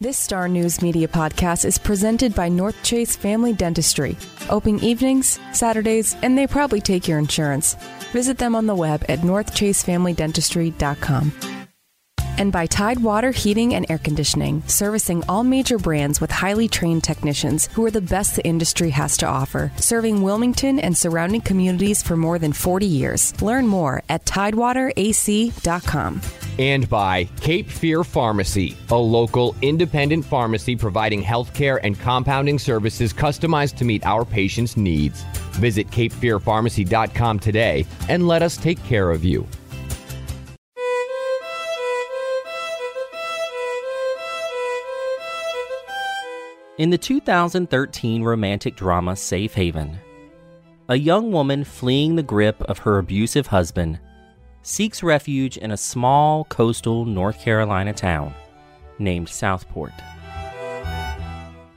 This Star News Media podcast is presented by Northchase Family Dentistry. Open evenings, Saturdays, and they probably take your insurance. Visit them on the web at northchasefamilydentistry.com and by Tidewater Heating and Air Conditioning, servicing all major brands with highly trained technicians who are the best the industry has to offer, serving Wilmington and surrounding communities for more than 40 years. Learn more at tidewaterac.com. And by Cape Fear Pharmacy, a local independent pharmacy providing healthcare and compounding services customized to meet our patients' needs. Visit capefearpharmacy.com today and let us take care of you. In the 2013 romantic drama Safe Haven, a young woman fleeing the grip of her abusive husband seeks refuge in a small coastal North Carolina town named Southport.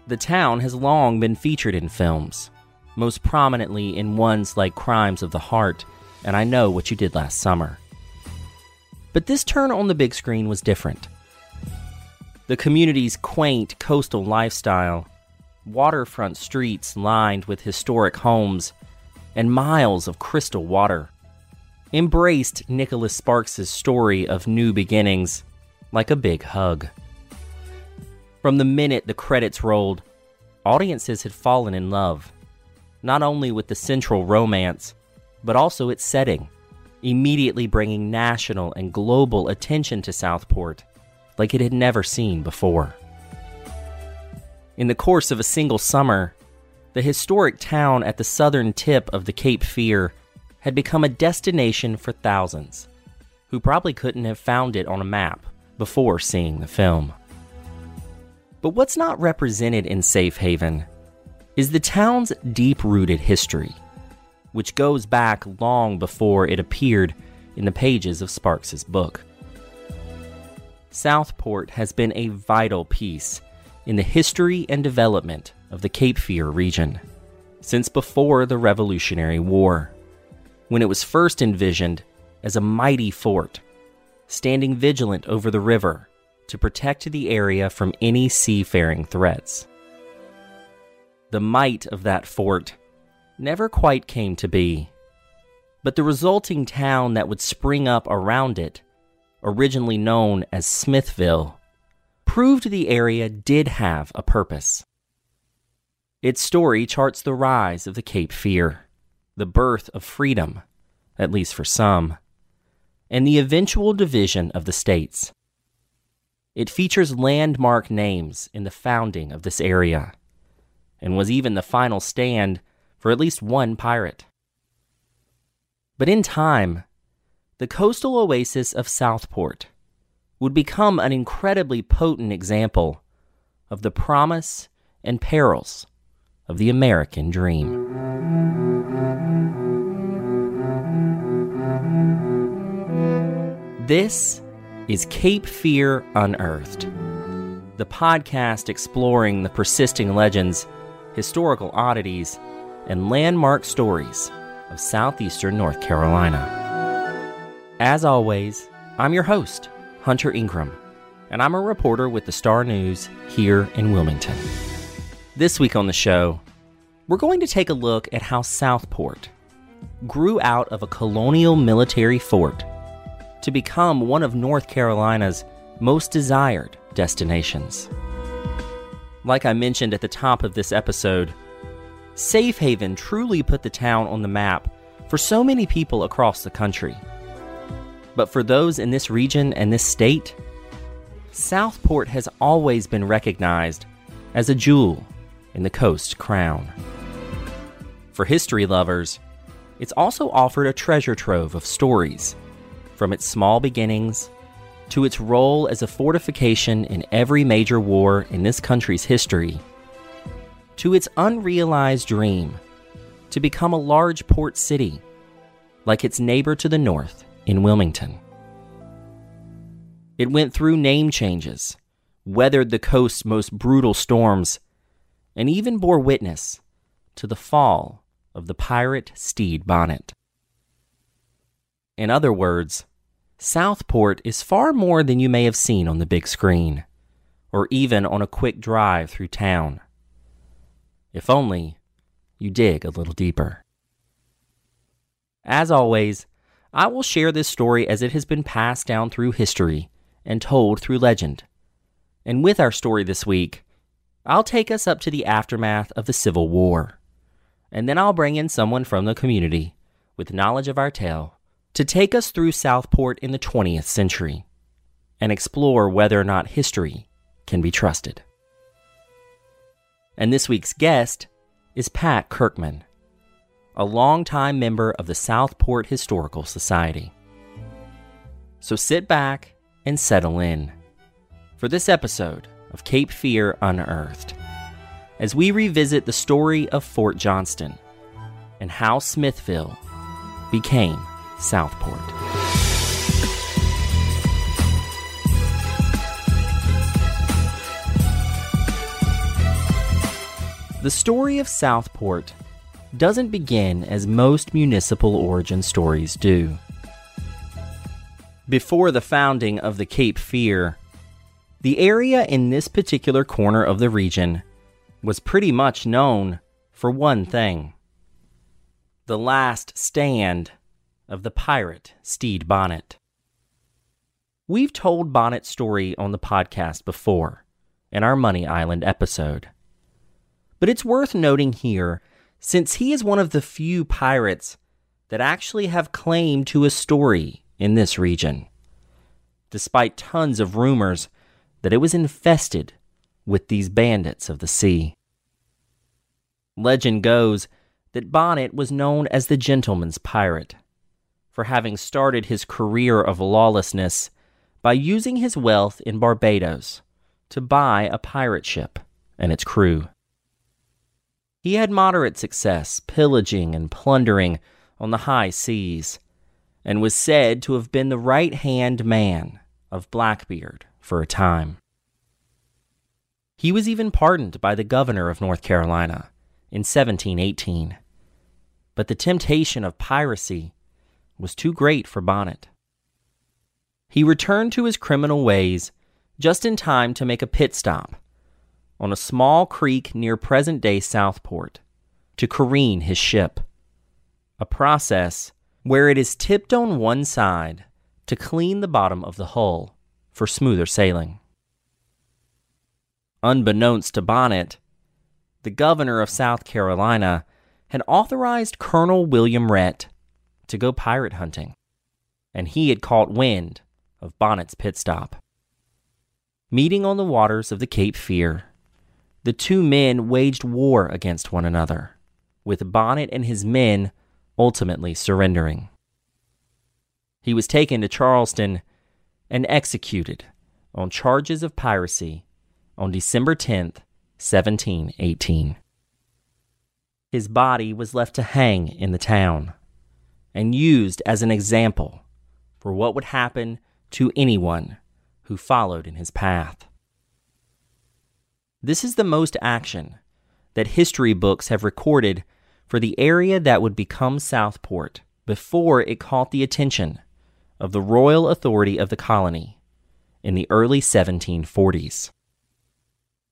The town has long been featured in films, most prominently in ones like Crimes of the Heart and I Know What You Did Last Summer. But this turn on the big screen was different. The community's quaint coastal lifestyle, waterfront streets lined with historic homes, and miles of crystal water embraced Nicholas Sparks' story of new beginnings like a big hug. From the minute the credits rolled, audiences had fallen in love, not only with the central romance, but also its setting, immediately bringing national and global attention to Southport like it had never seen before. In the course of a single summer, the historic town at the southern tip of the Cape Fear had become a destination for thousands who probably couldn't have found it on a map before seeing the film. But what's not represented in Safe Haven is the town's deep rooted history, which goes back long before it appeared in the pages of Sparks's book. Southport has been a vital piece in the history and development of the Cape Fear region since before the Revolutionary War, when it was first envisioned as a mighty fort, standing vigilant over the river to protect the area from any seafaring threats. The might of that fort never quite came to be, but the resulting town that would spring up around it originally known as Smithville, proved the area did have a purpose. Its story charts the rise of the Cape Fear, the birth of freedom, at least for some, and the eventual division of the states. It features landmark names in the founding of this area, and was even the final stand for at least one pirate. But in time, the coastal oasis of Southport would become an incredibly potent example of the promise and perils of the American dream. This is Cape Fear Unearthed, the podcast exploring the persisting legends, historical oddities, and landmark stories of southeastern North Carolina. As always, I'm your host, Hunter Ingram, and I'm a reporter with the Star News here in Wilmington. This week on the show, we're going to take a look at how Southport grew out of a colonial military fort to become one of North Carolina's most desired destinations. Like I mentioned at the top of this episode, Safe Haven truly put the town on the map for so many people across the country. But for those in this region and this state, Southport has always been recognized as a jewel in the coast crown. For history lovers, it's also offered a treasure trove of stories, from its small beginnings to its role as a fortification in every major war in this country's history, to its unrealized dream to become a large port city like its neighbor to the north, in Wilmington. It went through name changes, weathered the coast's most brutal storms, and even bore witness to the fall of the pirate Stede Bonnet. In other words, Southport is far more than you may have seen on the big screen, or even on a quick drive through town. If only you dig a little deeper. As always, I will share this story as it has been passed down through history and told through legend. And with our story this week, I'll take us up to the aftermath of the Civil War. And then I'll bring in someone from the community with knowledge of our tale to take us through Southport in the 20th century and explore whether or not history can be trusted. And this week's guest is Pat Kirkman, a longtime member of the Southport Historical Society. So sit back and settle in for this episode of Cape Fear Unearthed as we revisit the story of Fort Johnston and how Smithville became Southport. The story of Southport doesn't begin as most municipal origin stories do. Before the founding of the Cape Fear, the area in this particular corner of the region was pretty much known for one thing the last stand of the pirate Stede Bonnet. We've told Bonnet's story on the podcast before in our Money Island episode. But it's worth noting here since he is one of the few pirates that actually have claim to a story in this region, despite tons of rumors that it was infested with these bandits of the sea. Legend goes that Bonnet was known as the gentleman's pirate for having started his career of lawlessness by using his wealth in Barbados to buy a pirate ship and its crew. He had moderate success pillaging and plundering on the high seas, and was said to have been the right hand man of Blackbeard for a time. He was even pardoned by the governor of North Carolina in 1718. But the temptation of piracy was too great for Bonnet. He returned to his criminal ways just in time to make a pit stop on a small creek near present day Southport to careen his ship, a process where it is tipped on one side to clean the bottom of the hull for smoother sailing. Unbeknownst to Bonnet, the governor of South Carolina had authorized Colonel William Rhett to go pirate hunting, and he had caught wind of Bonnet's pit stop. Meeting on the waters of the Cape Fear, the two men waged war against one another, with Bonnet and his men ultimately surrendering. He was taken to Charleston and executed on charges of piracy on December 10th, 1718. His body was left to hang in the town and used as an example for what would happen to anyone who followed in his path. This is the most action that history books have recorded for the area that would become Southport before it caught the attention of the royal authority of the colony in the early 1740s.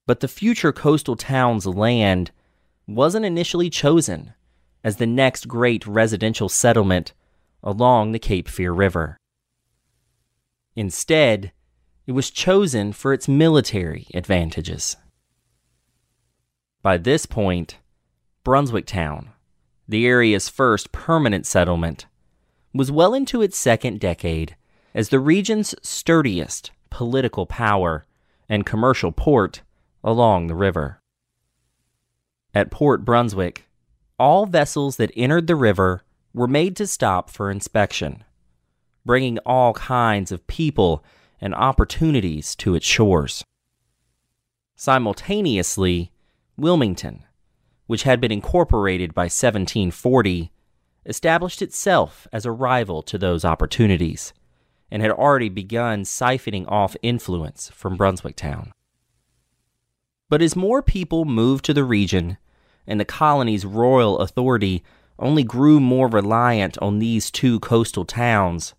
But the future coastal town's land wasn't initially chosen as the next great residential settlement along the Cape Fear River. Instead, it was chosen for its military advantages. By this point, Brunswick Town, the area's first permanent settlement, was well into its second decade as the region's sturdiest political power and commercial port along the river. At Port Brunswick, all vessels that entered the river were made to stop for inspection, bringing all kinds of people and opportunities to its shores. Simultaneously, Wilmington, which had been incorporated by 1740, established itself as a rival to those opportunities and had already begun siphoning off influence from Brunswick Town. But as more people moved to the region and the colony's royal authority only grew more reliant on these two coastal towns,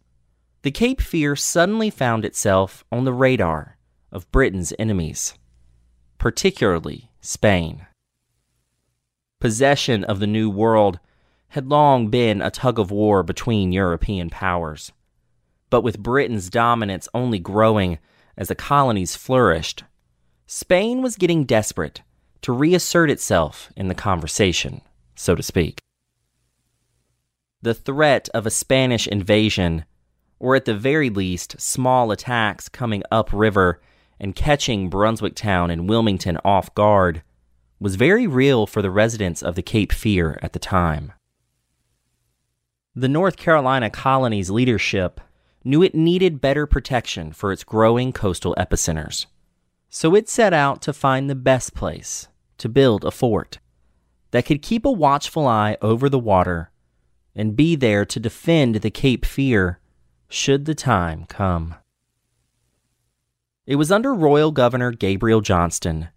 the Cape Fear suddenly found itself on the radar of Britain's enemies, particularly Spain. Possession of the New World had long been a tug of war between European powers. But with Britain's dominance only growing as the colonies flourished, Spain was getting desperate to reassert itself in the conversation, so to speak. The threat of a Spanish invasion, or at the very least, small attacks coming upriver and catching Brunswick Town and Wilmington off guard, was very real for the residents of the Cape Fear at the time. The North Carolina colony's leadership knew it needed better protection for its growing coastal epicenters, so it set out to find the best place to build a fort that could keep a watchful eye over the water and be there to defend the Cape Fear should the time come. It was under Royal Governor Gabriel Johnston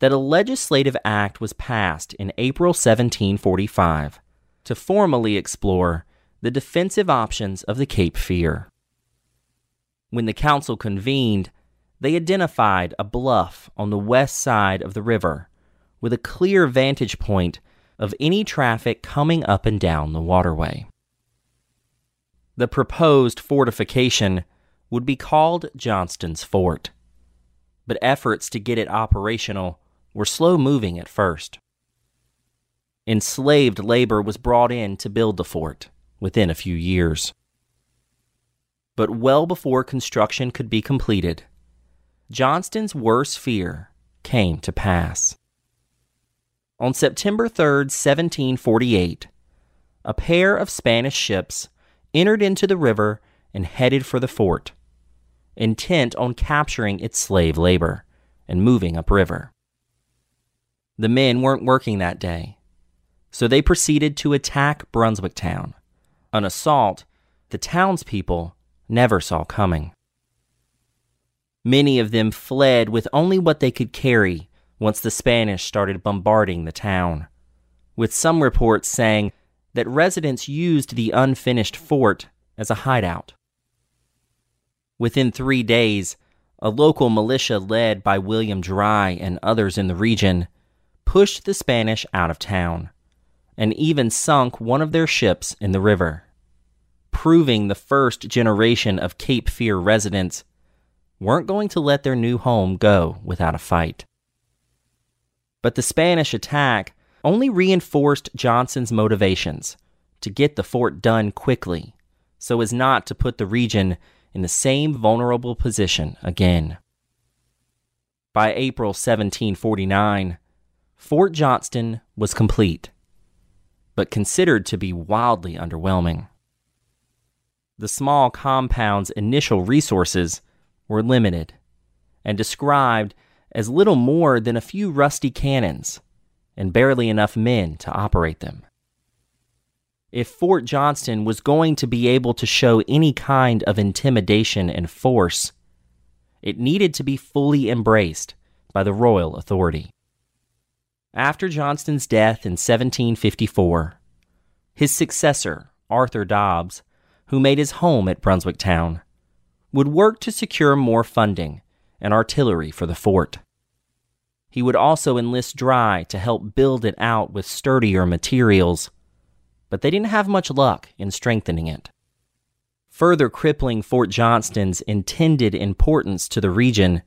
that a legislative act was passed in April 1745 to formally explore the defensive options of the Cape Fear. When the council convened, they identified a bluff on the west side of the river with a clear vantage point of any traffic coming up and down the waterway. The proposed fortification would be called Johnston's Fort, but efforts to get it operational were slow moving at first. Enslaved labor was brought in to build the fort within a few years. But well before construction could be completed, Johnston's worst fear came to pass. On September 3, 1748, a pair of Spanish ships entered into the river and headed for the fort, intent on capturing its slave labor and moving upriver. The men weren't working that day, so they proceeded to attack Brunswick Town, an assault the townspeople never saw coming. Many of them fled with only what they could carry once the Spanish started bombarding the town, with some reports saying that residents used the unfinished fort as a hideout. Within three days, a local militia led by William Dry and others in the region pushed the Spanish out of town and even sunk one of their ships in the river, proving the first generation of Cape Fear residents weren't going to let their new home go without a fight. But the Spanish attack only reinforced Johnston's motivations to get the fort done quickly so as not to put the region in the same vulnerable position again. By April 1749, Fort Johnston was complete but considered to be wildly underwhelming. The small compound's initial resources were limited and described as little more than a few rusty cannons and barely enough men to operate them. If Fort Johnston was going to be able to show any kind of intimidation and force, it needed to be fully embraced by the royal authority. After Johnston's death in 1754, his successor, Arthur Dobbs, who made his home at Brunswick Town, would work to secure more funding and artillery for the fort. He would also enlist Dry to help build it out with sturdier materials, but they didn't have much luck in strengthening it. Further crippling Fort Johnston's intended importance to the region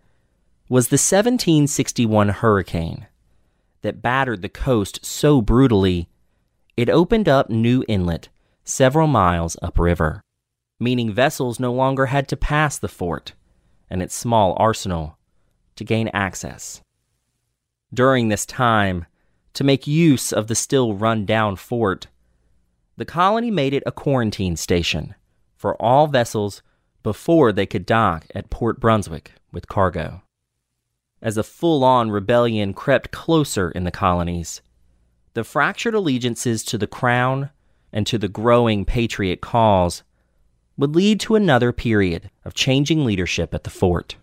was the 1761 hurricane that battered the coast so brutally, it opened up New Inlet several miles upriver, meaning vessels no longer had to pass the fort and its small arsenal to gain access. During this time, to make use of the still run down fort, the colony made it a quarantine station for all vessels before they could dock at Port Brunswick with cargo as a full on rebellion crept closer in the colonies. The fractured allegiances to the crown and to the growing patriot cause would lead to another period of changing leadership at the fort.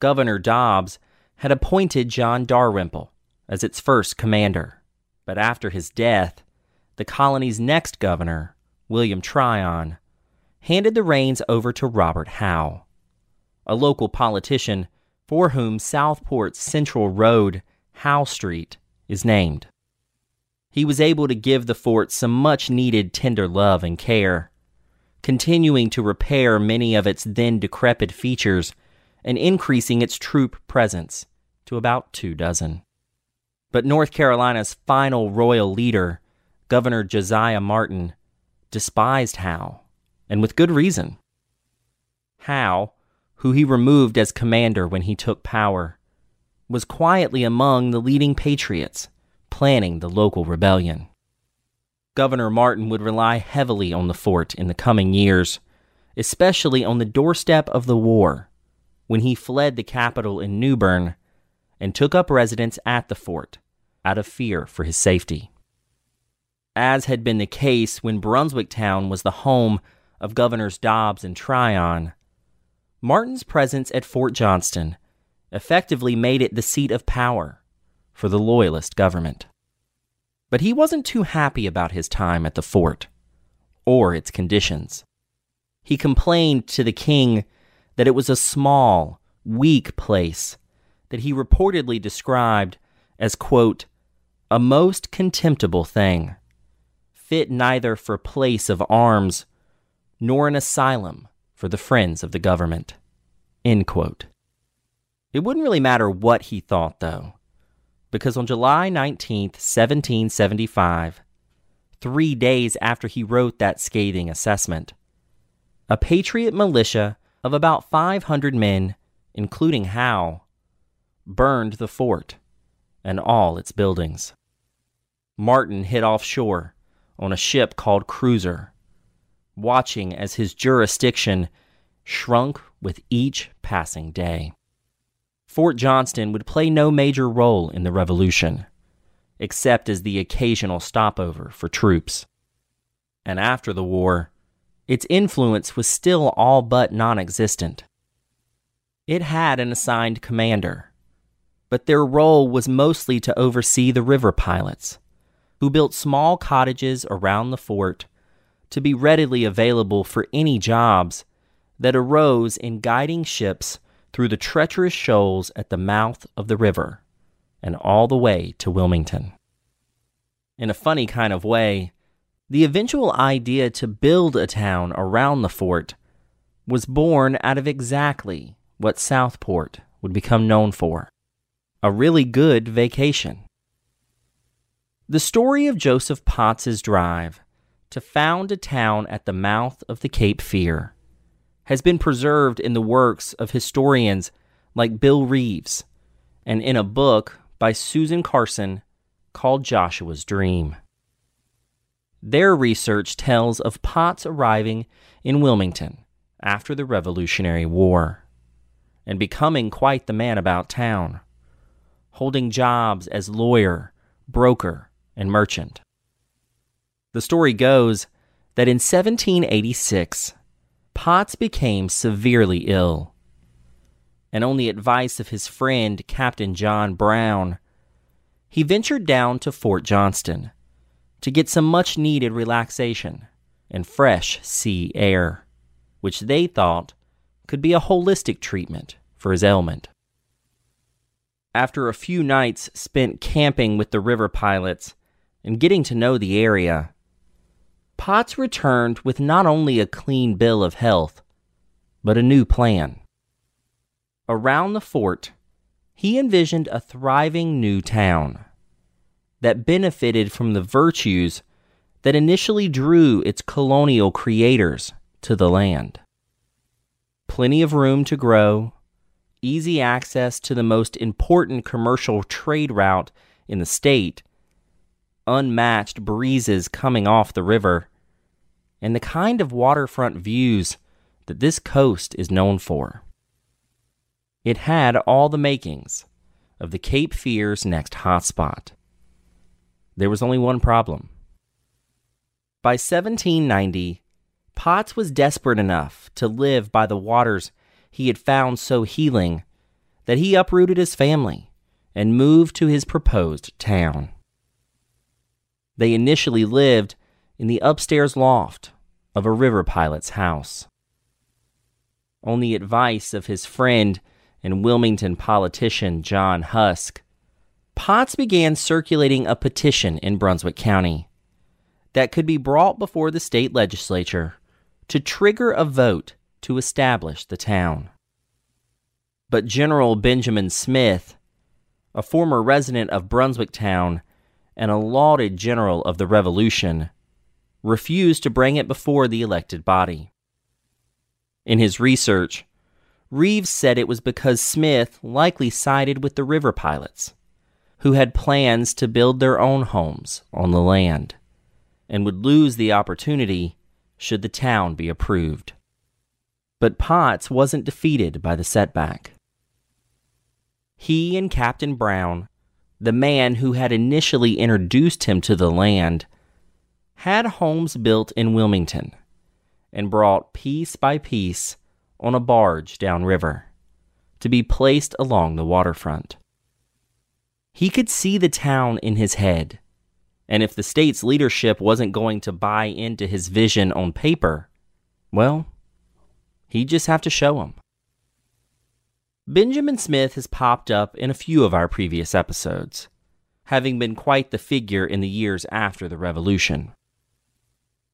Governor Dobbs had appointed John Dalrymple as its first commander, but after his death, the colony's next governor, William Tryon, handed the reins over to Robert Howe a local politician for whom Southport's Central Road, Howe Street, is named. He was able to give the fort some much needed tender love and care, continuing to repair many of its then decrepit features and increasing its troop presence to about two dozen. But North Carolina's final royal leader, Governor Josiah Martin, despised Howe, and with good reason. Howe, who he removed as commander when he took power, was quietly among the leading patriots planning the local rebellion. Governor Martin would rely heavily on the fort in the coming years, especially on the doorstep of the war, when he fled the capital in New Bern and took up residence at the fort out of fear for his safety. As had been the case when Brunswick Town was the home of Governors Dobbs and Tryon, Martin's presence at Fort Johnston effectively made it the seat of power for the Loyalist government. But he wasn't too happy about his time at the fort or its conditions. He complained to the king that it was a small, weak place that he reportedly described as, quote, a most contemptible thing, fit neither for place of arms nor an asylum for the friends of the government. End quote. It wouldn't really matter what he thought, though, because on July 19, 1775, three days after he wrote that scathing assessment, a patriot militia of about 500 men, including Howe, burned the fort and all its buildings. Martin hid offshore on a ship called Cruiser watching as his jurisdiction shrunk with each passing day. Fort Johnston would play no major role in the Revolution, except as the occasional stopover for troops. And after the war, its influence was still all but non existent. It had an assigned commander, but their role was mostly to oversee the river pilots, who built small cottages around the fort to be readily available for any jobs that arose in guiding ships through the treacherous shoals at the mouth of the river and all the way to Wilmington. In a funny kind of way, the eventual idea to build a town around the fort was born out of exactly what Southport would become known for a really good vacation. The story of Joseph Potts's drive to found a town at the mouth of the Cape Fear has been preserved in the works of historians like Bill Reaves and in a book by Susan Carson called Joshua's Dream. Their research tells of Potts arriving in Wilmington after the Revolutionary War and becoming quite the man about town, holding jobs as lawyer, broker, and merchant. The story goes that in 1786, Potts became severely ill. And on the advice of his friend, Captain John Brown, he ventured down to Fort Johnston to get some much needed relaxation and fresh sea air, which they thought could be a holistic treatment for his ailment. After a few nights spent camping with the river pilots and getting to know the area, Potts returned with not only a clean bill of health, but a new plan. Around the fort, he envisioned a thriving new town that benefited from the virtues that initially drew its colonial creators to the land. Plenty of room to grow, easy access to the most important commercial trade route in the state, unmatched breezes coming off the river, and the kind of waterfront views that this coast is known for. It had all the makings of the Cape Fear's next hotspot. There was only one problem. By 1790, Potts was desperate enough to live by the waters he had found so healing that he uprooted his family and moved to his proposed town. They initially lived in the upstairs loft of a river pilot's house. on the advice of his friend and Wilmington politician John Huske, Potts began circulating a petition in Brunswick County that could be brought before the state legislature to trigger a vote to establish the town. But General Benjamin Smith, a former resident of Brunswick Town and a lauded general of the Revolution, refused to bring it before the elected body. In his research, Reaves said it was because Smith likely sided with the river pilots, who had plans to build their own homes on the land and would lose the opportunity should the town be approved. But Potts wasn't defeated by the setback. He and Captain Brown, the man who had initially introduced him to the land, had homes built in Wilmington and brought piece by piece on a barge downriver to be placed along the waterfront. He could see the town in his head, and if the state's leadership wasn't going to buy into his vision on paper, well, he'd just have to show them. Benjamin Smith has popped up in a few of our previous episodes, having been quite the figure in the years after the Revolution.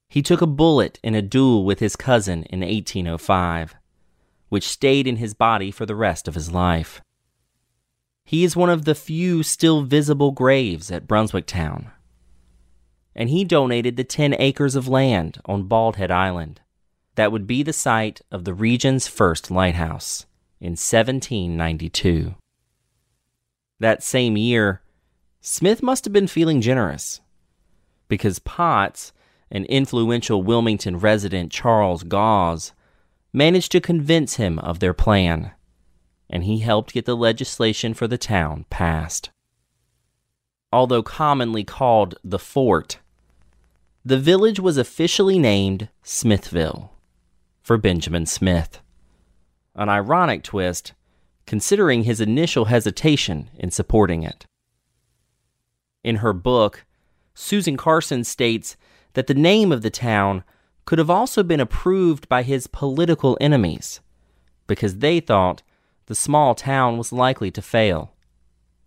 He took a bullet in a duel with his cousin in 1805, which stayed in his body for the rest of his life. He is one of the few still visible graves at Brunswick Town. And he donated the 10 acres of land on Bald Head Island that would be the site of the region's first lighthouse in 1792. That same year, Smith must have been feeling generous because Potts an influential Wilmington resident Charles Gause managed to convince him of their plan, and he helped get the legislation for the town passed. Although commonly called the fort, the village was officially named Smithville for Benjamin Smith. An ironic twist, considering his initial hesitation in supporting it. In her book, Susan Carson states that the name of the town could have also been approved by his political enemies, because they thought the small town was likely to fail,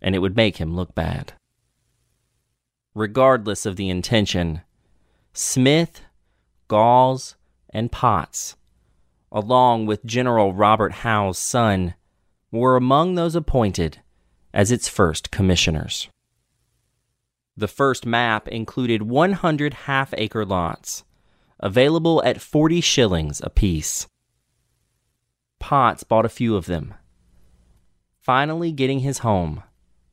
and it would make him look bad. Regardless of the intention, Smith, Gause, and Potts, along with General Robert Howe's son, were among those appointed as its first commissioners. The first map included 100 half acre lots, available at 40 shillings apiece. Potts bought a few of them, finally getting his home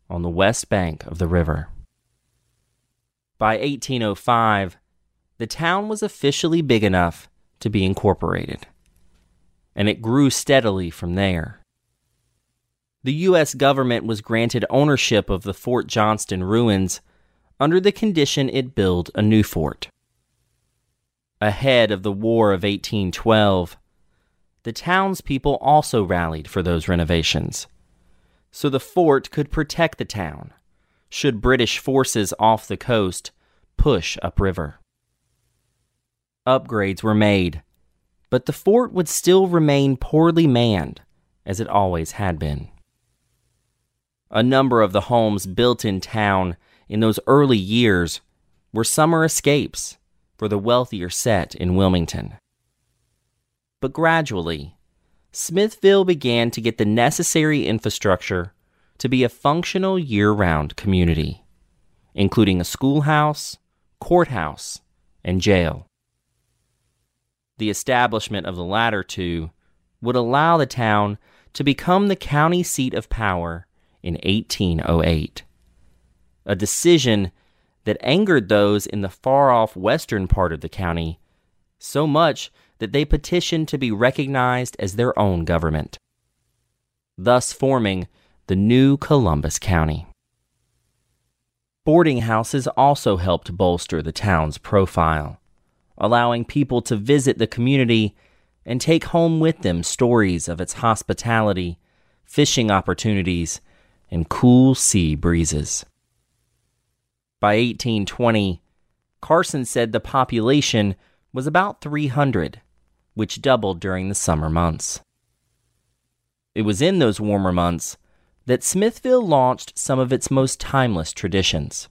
on the west bank of the river. By 1805, the town was officially big enough to be incorporated, and it grew steadily from there. The U.S. government was granted ownership of the Fort Johnston ruins under the condition it build a new fort. Ahead of the War of 1812, the townspeople also rallied for those renovations, so the fort could protect the town should British forces off the coast push upriver. Upgrades were made, but the fort would still remain poorly manned, as it always had been. A number of the homes built in town in those early years were summer escapes for the wealthier set in Wilmington. But gradually, Smithville began to get the necessary infrastructure to be a functional year round community, including a schoolhouse, courthouse, and jail. The establishment of the latter two would allow the town to become the county seat of power in 1808 a decision that angered those in the far off western part of the county so much that they petitioned to be recognized as their own government, thus forming the new Columbus County. Boarding houses also helped bolster the town's profile, allowing people to visit the community and take home with them stories of its hospitality, fishing opportunities, and cool sea breezes. By 1820, Carson said the population was about 300, which doubled during the summer months. It was in those warmer months that Smithville launched some of its most timeless traditions.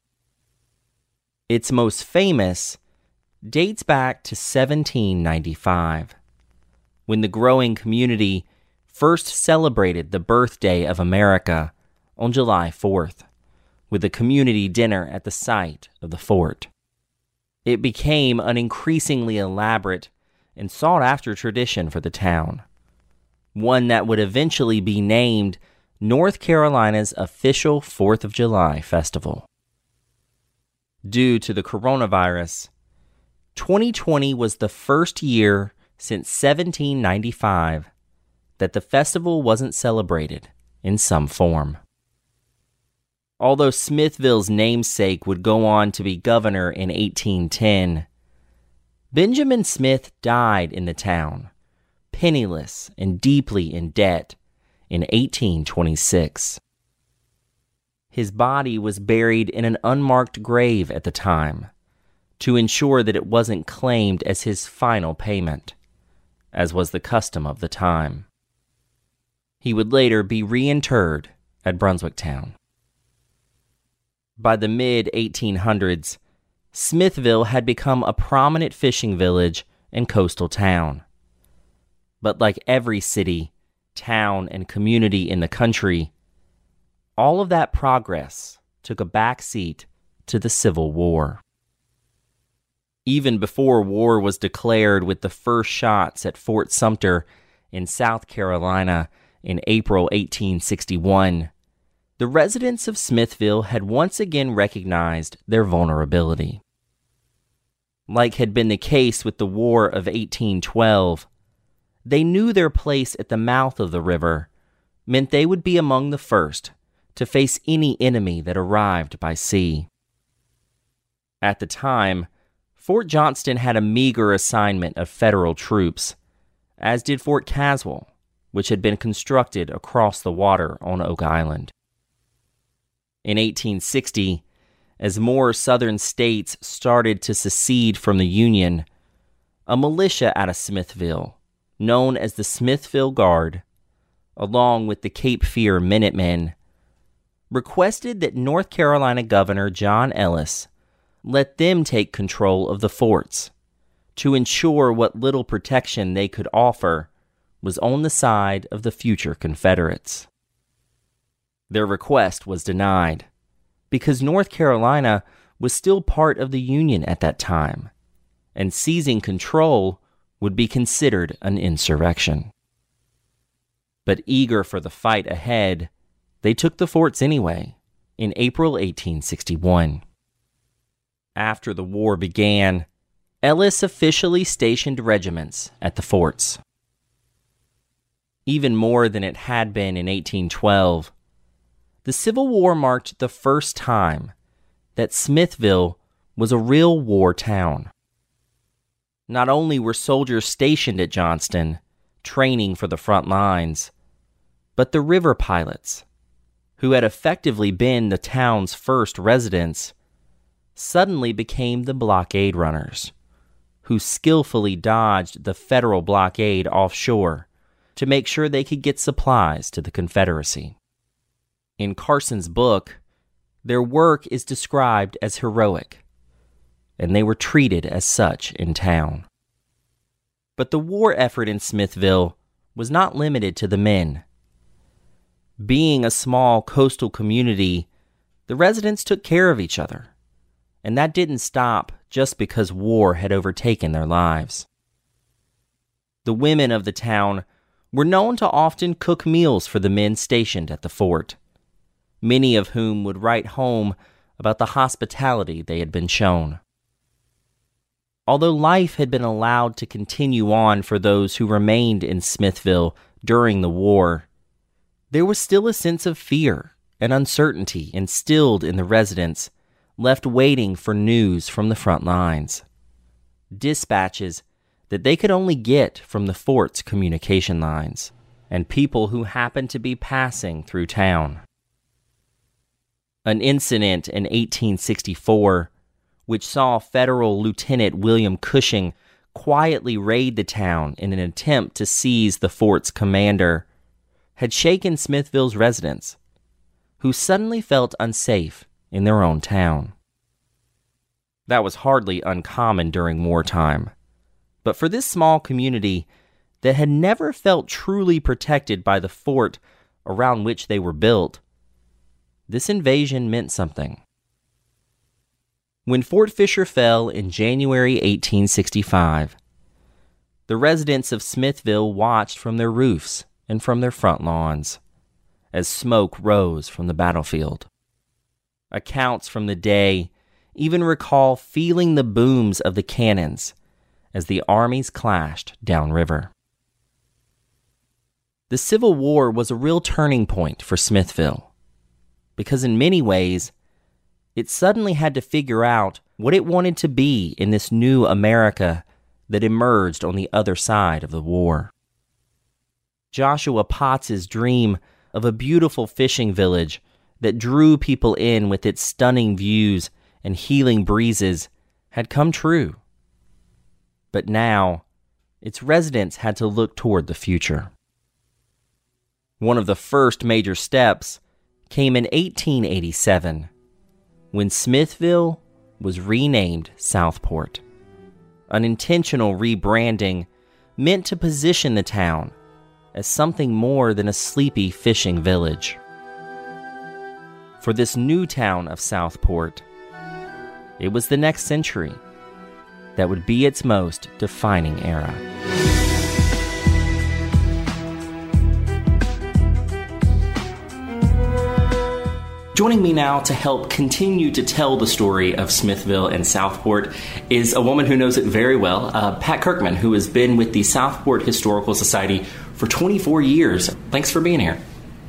Its most famous dates back to 1795, when the growing community first celebrated the birthday of America on July 4th with a community dinner at the site of the fort. It became an increasingly elaborate and sought after tradition for the town one that would eventually be named North Carolina's official 4th of July festival. Due to the coronavirus, 2020 was the first year since 1795 that the festival wasn't celebrated in some form. Although Smithville's namesake would go on to be governor in 1810, Benjamin Smith died in the town penniless and deeply in debt in 1826. His body was buried in an unmarked grave at the time to ensure that it wasn't claimed as his final payment, as was the custom of the time. He would later be reinterred at Brunswick Town. By the mid 1800s, Smithville had become a prominent fishing village and coastal town. But like every city, town, and community in the country, all of that progress took a back seat to the Civil War. Even before war was declared with the first shots at Fort Sumter in South Carolina in April 1861, the residents of Smithville had once again recognized their vulnerability. Like had been the case with the War of 1812, they knew their place at the mouth of the river meant they would be among the first to face any enemy that arrived by sea. At the time, Fort Johnston had a meager assignment of federal troops, as did Fort Caswell, which had been constructed across the water on Oak Island. In 1860, as more southern states started to secede from the Union, a militia out of Smithville known as the Smithville Guard, along with the Cape Fear Minutemen, requested that North Carolina Governor John Ellis let them take control of the forts to ensure what little protection they could offer was on the side of the future Confederates. Their request was denied because North Carolina was still part of the Union at that time, and seizing control would be considered an insurrection. But eager for the fight ahead, they took the forts anyway in April 1861. After the war began, Ellis officially stationed regiments at the forts. Even more than it had been in 1812, the Civil War marked the first time that Smithville was a real war town. Not only were soldiers stationed at Johnston, training for the front lines, but the river pilots, who had effectively been the town's first residents, suddenly became the blockade runners, who skillfully dodged the federal blockade offshore to make sure they could get supplies to the Confederacy. In Carson's book, their work is described as heroic and they were treated as such in town. But the war effort in Smithville was not limited to the men. Being a small coastal community, the residents took care of each other, and that didn't stop just because war had overtaken their lives. The women of the town were known to often cook meals for the men stationed at the fort, many of whom would write home about the hospitality they had been shown. Although life had been allowed to continue on for those who remained in Smithville during the war, there was still a sense of fear and uncertainty instilled in the residents left waiting for news from the front lines. Dispatches that they could only get from the fort's communication lines and people who happened to be passing through town. An incident in 1864 which saw Federal Lieutenant William Cushing quietly raid the town in an attempt to seize the fort's commander, had shaken Smithville's residents, who suddenly felt unsafe in their own town. That was hardly uncommon during wartime. But for this small community that had never felt truly protected by the fort around which they were built, this invasion meant something. When Fort Fisher fell in January 1865, the residents of Smithville watched from their roofs and from their front lawns as smoke rose from the battlefield. Accounts from the day even recall feeling the booms of the cannons as the armies clashed downriver. The Civil War was a real turning point for Smithville because, in many ways, it suddenly had to figure out what it wanted to be in this new America that emerged on the other side of the war. Joshua Potts's dream of a beautiful fishing village that drew people in with its stunning views and healing breezes had come true. But now, its residents had to look toward the future. One of the first major steps came in 1887 when Smithville was renamed Southport. An intentional rebranding meant to position the town as something more than a sleepy fishing village. For this new town of Southport, it was the next century that would be its most defining era. Joining me now to help continue to tell the story of Smithville and Southport is a woman who knows it very well, uh, Pat Kirkman, who has been with the Southport Historical Society for 24 years. Thanks for being here.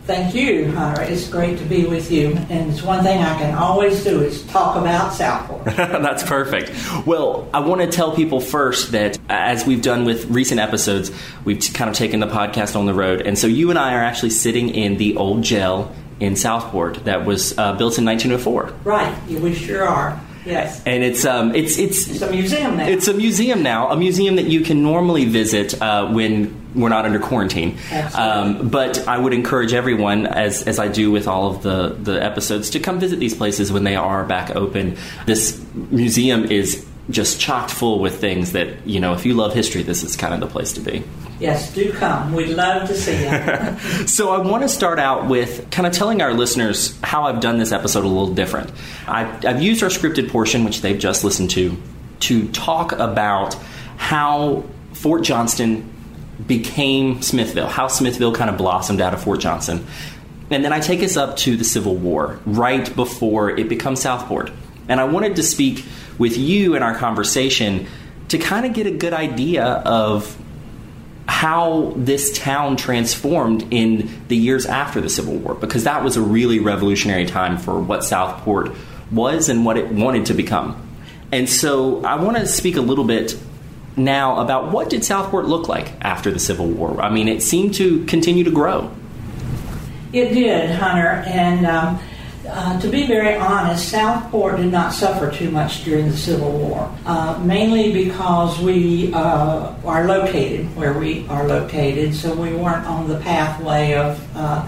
Thank you, Hunter. It's great to be with you. And it's one thing I can always do is talk about Southport. That's perfect. Well, I want to tell people first that as we've done with recent episodes, we've kind of taken the podcast on the road. And so you and I are actually sitting in the old jail in Southport that was uh, built in 1904. Right, we sure are. Yes. And it's um it's it's it's a museum now. It's a museum now, a museum that you can normally visit uh, when we're not under quarantine. Um, but I would encourage everyone, as as I do with all of the the episodes, to come visit these places when they are back open. This museum is just chocked full with things that you know if you love history this is kind of the place to be. Yes do come. We'd love to see you. So i want to start out with kind of telling our listeners how i've done this episode a little different. I've, I've used our scripted portion which they've just listened to to talk about how fort johnston became smithville how smithville kind of blossomed out of fort johnston and then i take us up to the civil war right before it becomes southport and i wanted to speak with you in our conversation to kind of get a good idea of how this town transformed in the years after the Civil War, because that was a really revolutionary time for what Southport was and what it wanted to become. And so I want to speak a little bit now about what did Southport look like after the Civil War? I mean, it seemed to continue to grow. It did, Hunter, and um, uh, to be very honest, Southport did not suffer too much during the Civil War, uh, mainly because we uh, are located where we are located, so we weren't on the pathway of, uh,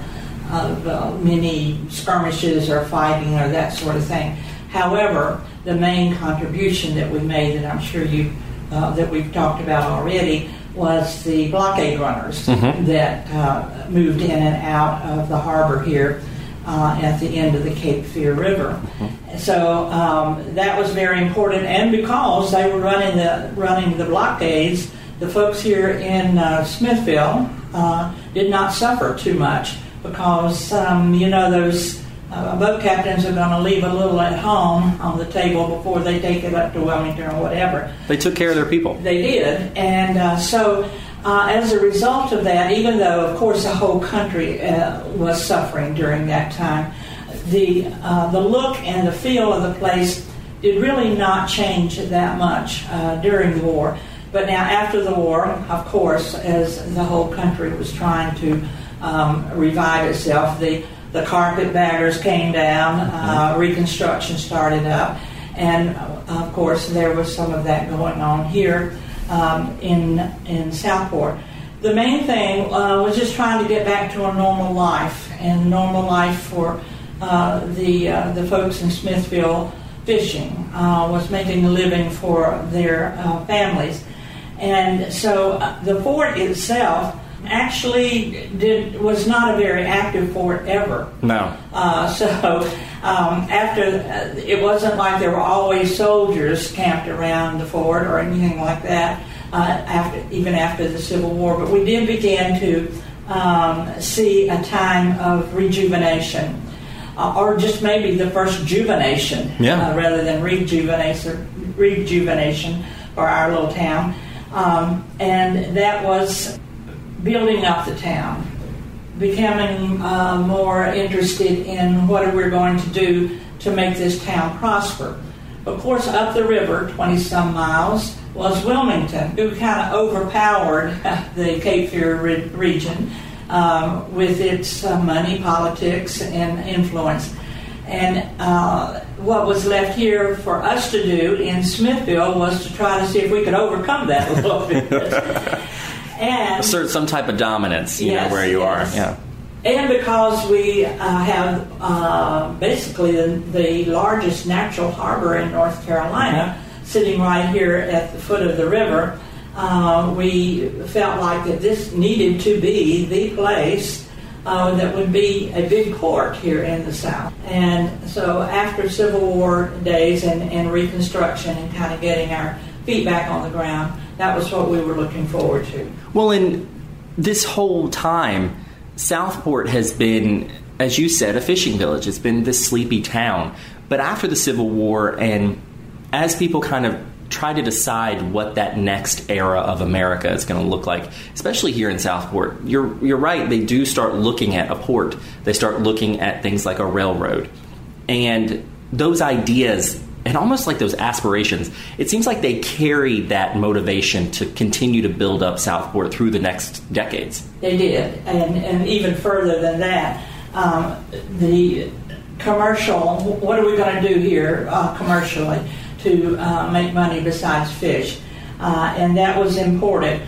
of uh, many skirmishes or fighting or that sort of thing. However, the main contribution that we made, that I'm sure you that we've talked about already, was the blockade runners mm-hmm. that moved in and out of the harbor here uh, at the end of the Cape Fear River. Mm-hmm. So um, that was very important, and because they were running the running the blockades, the folks here in uh, Smithville uh, did not suffer too much because um, you know those. Uh, boat captains are going to leave a little at home on the table before they take it up to Wilmington or whatever. They took care of their people. They did, and uh, so uh, as a result of that, even though, of course, the whole country uh, was suffering during that time, the, uh, the look and the feel of the place did really not change that much uh, during the war. But now, after the war, of course, as the whole country was trying to um, revive itself, the, the carpetbaggers came down, uh, mm-hmm. Reconstruction started up, and of course, there was some of that going on here um, in in Southport. the main thing uh, was just trying to get back to a normal life and normal life for uh, the uh, the folks in Smithville fishing uh, was making a living for their uh, families, and so uh, the fort itself actually did was not a very active fort ever. No. so um, after it wasn't like there were always soldiers camped around the fort or anything like that uh, after, even after the Civil War. But we did begin to um, see a time of rejuvenation, uh, or just maybe the first juvenation, yeah. uh, rather than rejuvenation, rejuvenation for our little town. Um, and that was building up the town, becoming uh, more interested in what are we're going to do to make this town prosper. Of course, up the river, 20 some miles, was Wilmington, who kind of overpowered the Cape Fear re- region um, with its uh, money, politics, and influence. And uh, what was left here for us to do in Smithville was to try to see if we could overcome that a little bit. and assert some type of dominance, you yes, know, where you yes. are. Yeah. And because we uh, have uh, basically the, the, largest natural harbor in North Carolina, mm-hmm. sitting right here at the foot of the river, uh, we felt like that this needed to be the place uh, that would be a big port here in the South. And so after Civil War days and, and Reconstruction and kind of getting our feet back on the ground, that was what we were looking forward to. Well, in this whole time, Southport has been, as you said, a fishing village. It's been this sleepy town. But after the Civil War, and as people kind of try to decide what that next era of America is going to look like, especially here in Southport, you're, you're right, they do start looking at a port. They start looking at things like a railroad. And those ideas and almost like those aspirations, it seems like they carry that motivation to continue to build up Southport through the next decades. They did, and, and even further than that, um, the commercial. What are we going to do here uh, commercially to uh, make money besides fish? Uh, and that was important.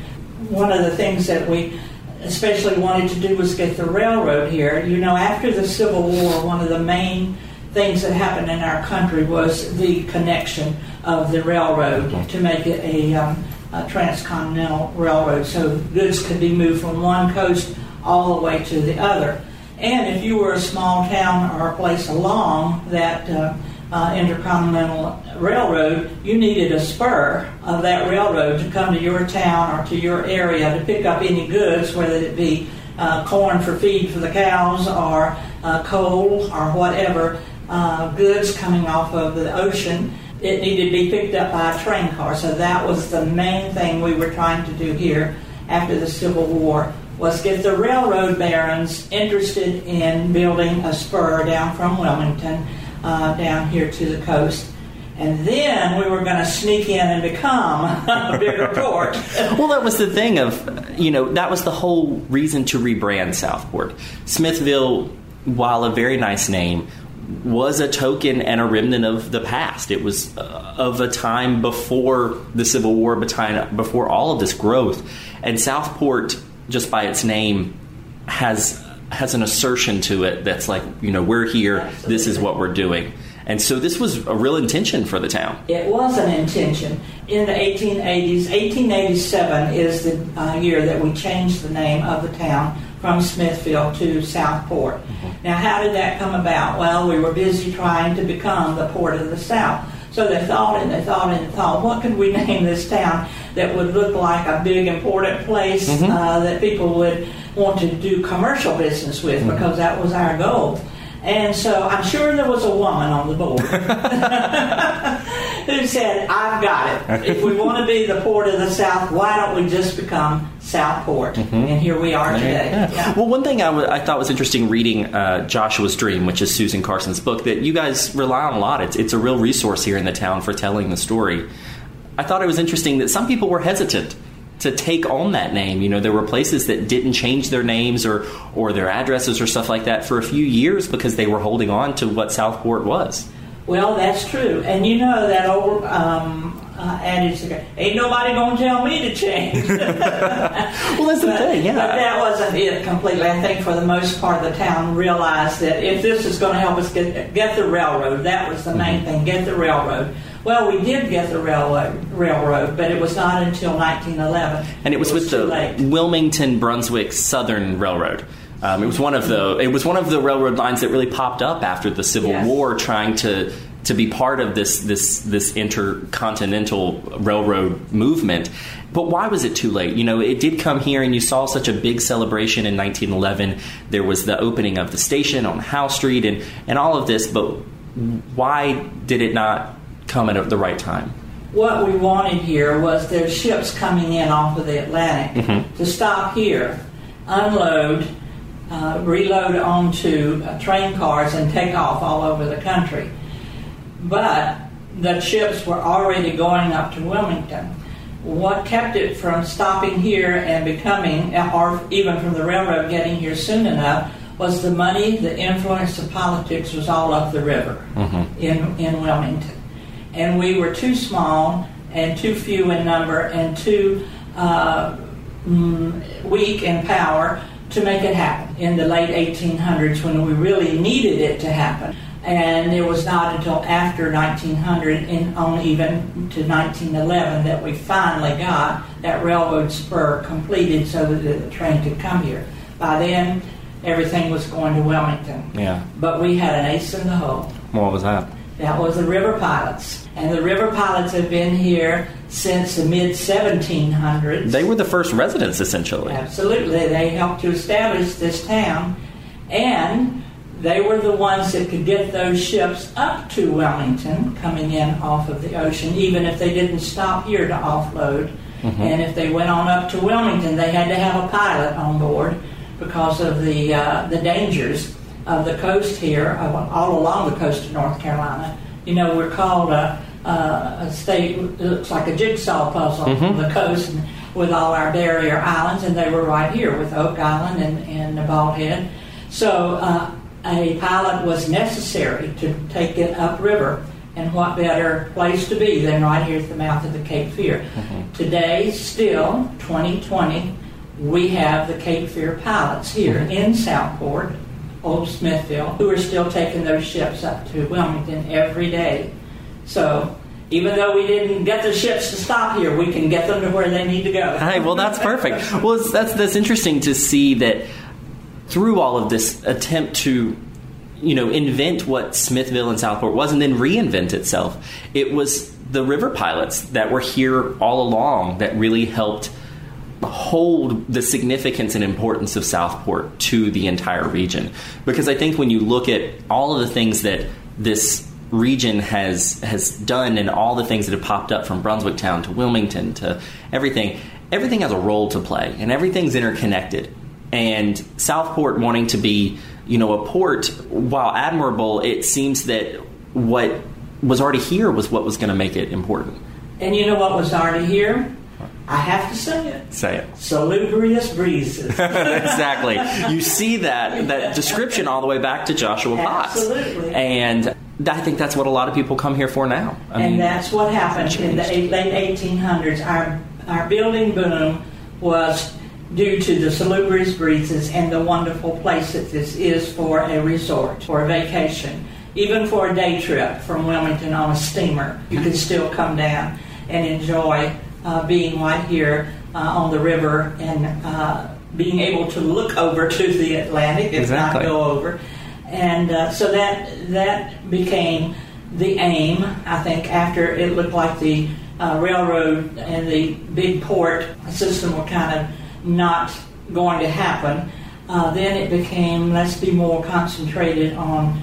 One of the things that we especially wanted to do was get the railroad here. You know, after the Civil War, one of the main things that happened in our country was the connection of the railroad to make it a, um, a, transcontinental railroad so goods could be moved from one coast all the way to the other. And if you were a small town or a place along that uh, uh, intercontinental railroad, you needed a spur of that railroad to come to your town or to your area to pick up any goods, whether it be uh, corn for feed for the cows or uh, coal or whatever uh, goods coming off of the ocean, it needed to be picked up by a train car. So that was the main thing we were trying to do here after the Civil War was get the railroad barons interested in building a spur down from Wilmington uh, down here to the coast. And then we were going to sneak in and become a bigger port. well, that was the thing of, you know, that was the whole reason to rebrand Southport. Smithville, while a very nice name, was a token and a remnant of the past. It was uh, of a time before the Civil War, before all of this growth. And Southport, just by its name, has has an assertion to it that's like, you know, we're here. Absolutely. This is what we're doing. And so this was a real intention for the town. It was an intention. In the 1880s, 1887 is the uh, year that we changed the name of the town from Smithville to Southport. Mm-hmm. Now, how did that come about? Well, we were busy trying to become the port of the South. So they thought and they thought and they thought, what could we name this town that would look like a big, important place mm-hmm. uh, that people would want to do commercial business with mm-hmm. because that was our goal. And so I'm sure there was a woman on the board who said, I've got it. If we want to be the port of the South, why don't we just become Southport? Mm-hmm. And here we are today. Yeah. Yeah. Well, one thing I, w- I thought was interesting reading uh, Joshua's Dream, which is Susan Carson's book, that you guys rely on a lot. It's, it's a real resource here in the town for telling the story. I thought it was interesting that some people were hesitant to take on that name. You know, there were places that didn't change their names or or their addresses or stuff like that for a few years because they were holding on to what Southport was. Well, that's true. And you know that old um, uh, adage, ain't nobody to tell me to change. well, that's the thing, yeah. But that wasn't it completely. I think for the most part, of the town realized that if this is going to help us get, get the railroad, that was the main mm-hmm. thing, get the railroad. Well, we did get the railroad, railroad, but it was not until 1911. And it was, it was with the late. Wilmington Brunswick Southern Railroad. Um, it was one of the it was one of the railroad lines that really popped up after the Civil yes. War, trying to to be part of this this this intercontinental railroad movement. But why was it too late? You know, it did come here, and you saw such a big celebration in 1911. There was the opening of the station on Howe Street, and and all of this. But why did it not come at the right time? What we wanted here was there's ships coming in off of the Atlantic mm-hmm. to stop here, unload, uh, reload onto uh, train cars, and take off all over the country but the ships were already going up to Wilmington. What kept it from stopping here and becoming, or even from the railroad getting here soon enough, was the money, the influence of politics was all up the river mm-hmm. in, in Wilmington. And we were too small and too few in number and too uh, mm, weak in power to make it happen in the late 1800s when we really needed it to happen and it was not until after 1900 and on even to 1911 that we finally got that railroad spur completed so that the train could come here. By then, everything was going to Wilmington. Yeah. But we had an ace in the hole. What was that? That was the river pilots. And the river pilots have been here since the mid 1700s. They were the first residents, essentially. Absolutely. They helped to establish this town. And they were the ones that could get those ships up to Wilmington, coming in off of the ocean, even if they didn't stop here to offload. Mm-hmm. And if they went on up to Wilmington, they had to have a pilot on board because of the uh, the dangers of the coast here, all along the coast of North Carolina. You know, we're called a, a, a state that looks like a jigsaw puzzle mm-hmm. on the coast and with all our barrier islands, and they were right here with Oak Island and, and Bald Head. So uh, a pilot was necessary to take it upriver. And what better place to be than right here at the mouth of the Cape Fear? Mm-hmm. Today, still, 2020, we have the Cape Fear pilots here mm-hmm. in Southport, Old Smithville, who are still taking those ships up to Wilmington every day. So even though we didn't get the ships to stop here, we can get them to where they need to go. Hey, well, that's perfect. well, that's that's interesting to see that through all of this attempt to you know invent what Smithville and Southport was and then reinvent itself. It was the river pilots that were here all along that really helped hold the significance and importance of Southport to the entire region. Because I think when you look at all of the things that this region has has done and all the things that have popped up from Brunswick Town to Wilmington to everything, everything has a role to play and everything's interconnected and Southport wanting to be, you know, a port, while admirable, it seems that what was already here was what was going to make it important. And you know what was already here? I have to say it. Say it. Salubrious breezes. exactly. You see that that description all the way back to Joshua Potts. Absolutely. And I think that's what a lot of people come here for now. I and mean, that's what happened in the late 1800s. Our our building boom was due to the salubrious breezes and the wonderful place that this is for a resort, for a vacation. Even for a day trip from Wilmington on a steamer, you can still come down and enjoy uh, being right here uh, on the river and uh, being able to look over to the Atlantic, if exactly. not go over. And uh, so that that became the aim. I think after it looked like the uh, railroad and the big port system were kind of not going to happen, uh, then it became let's be more concentrated on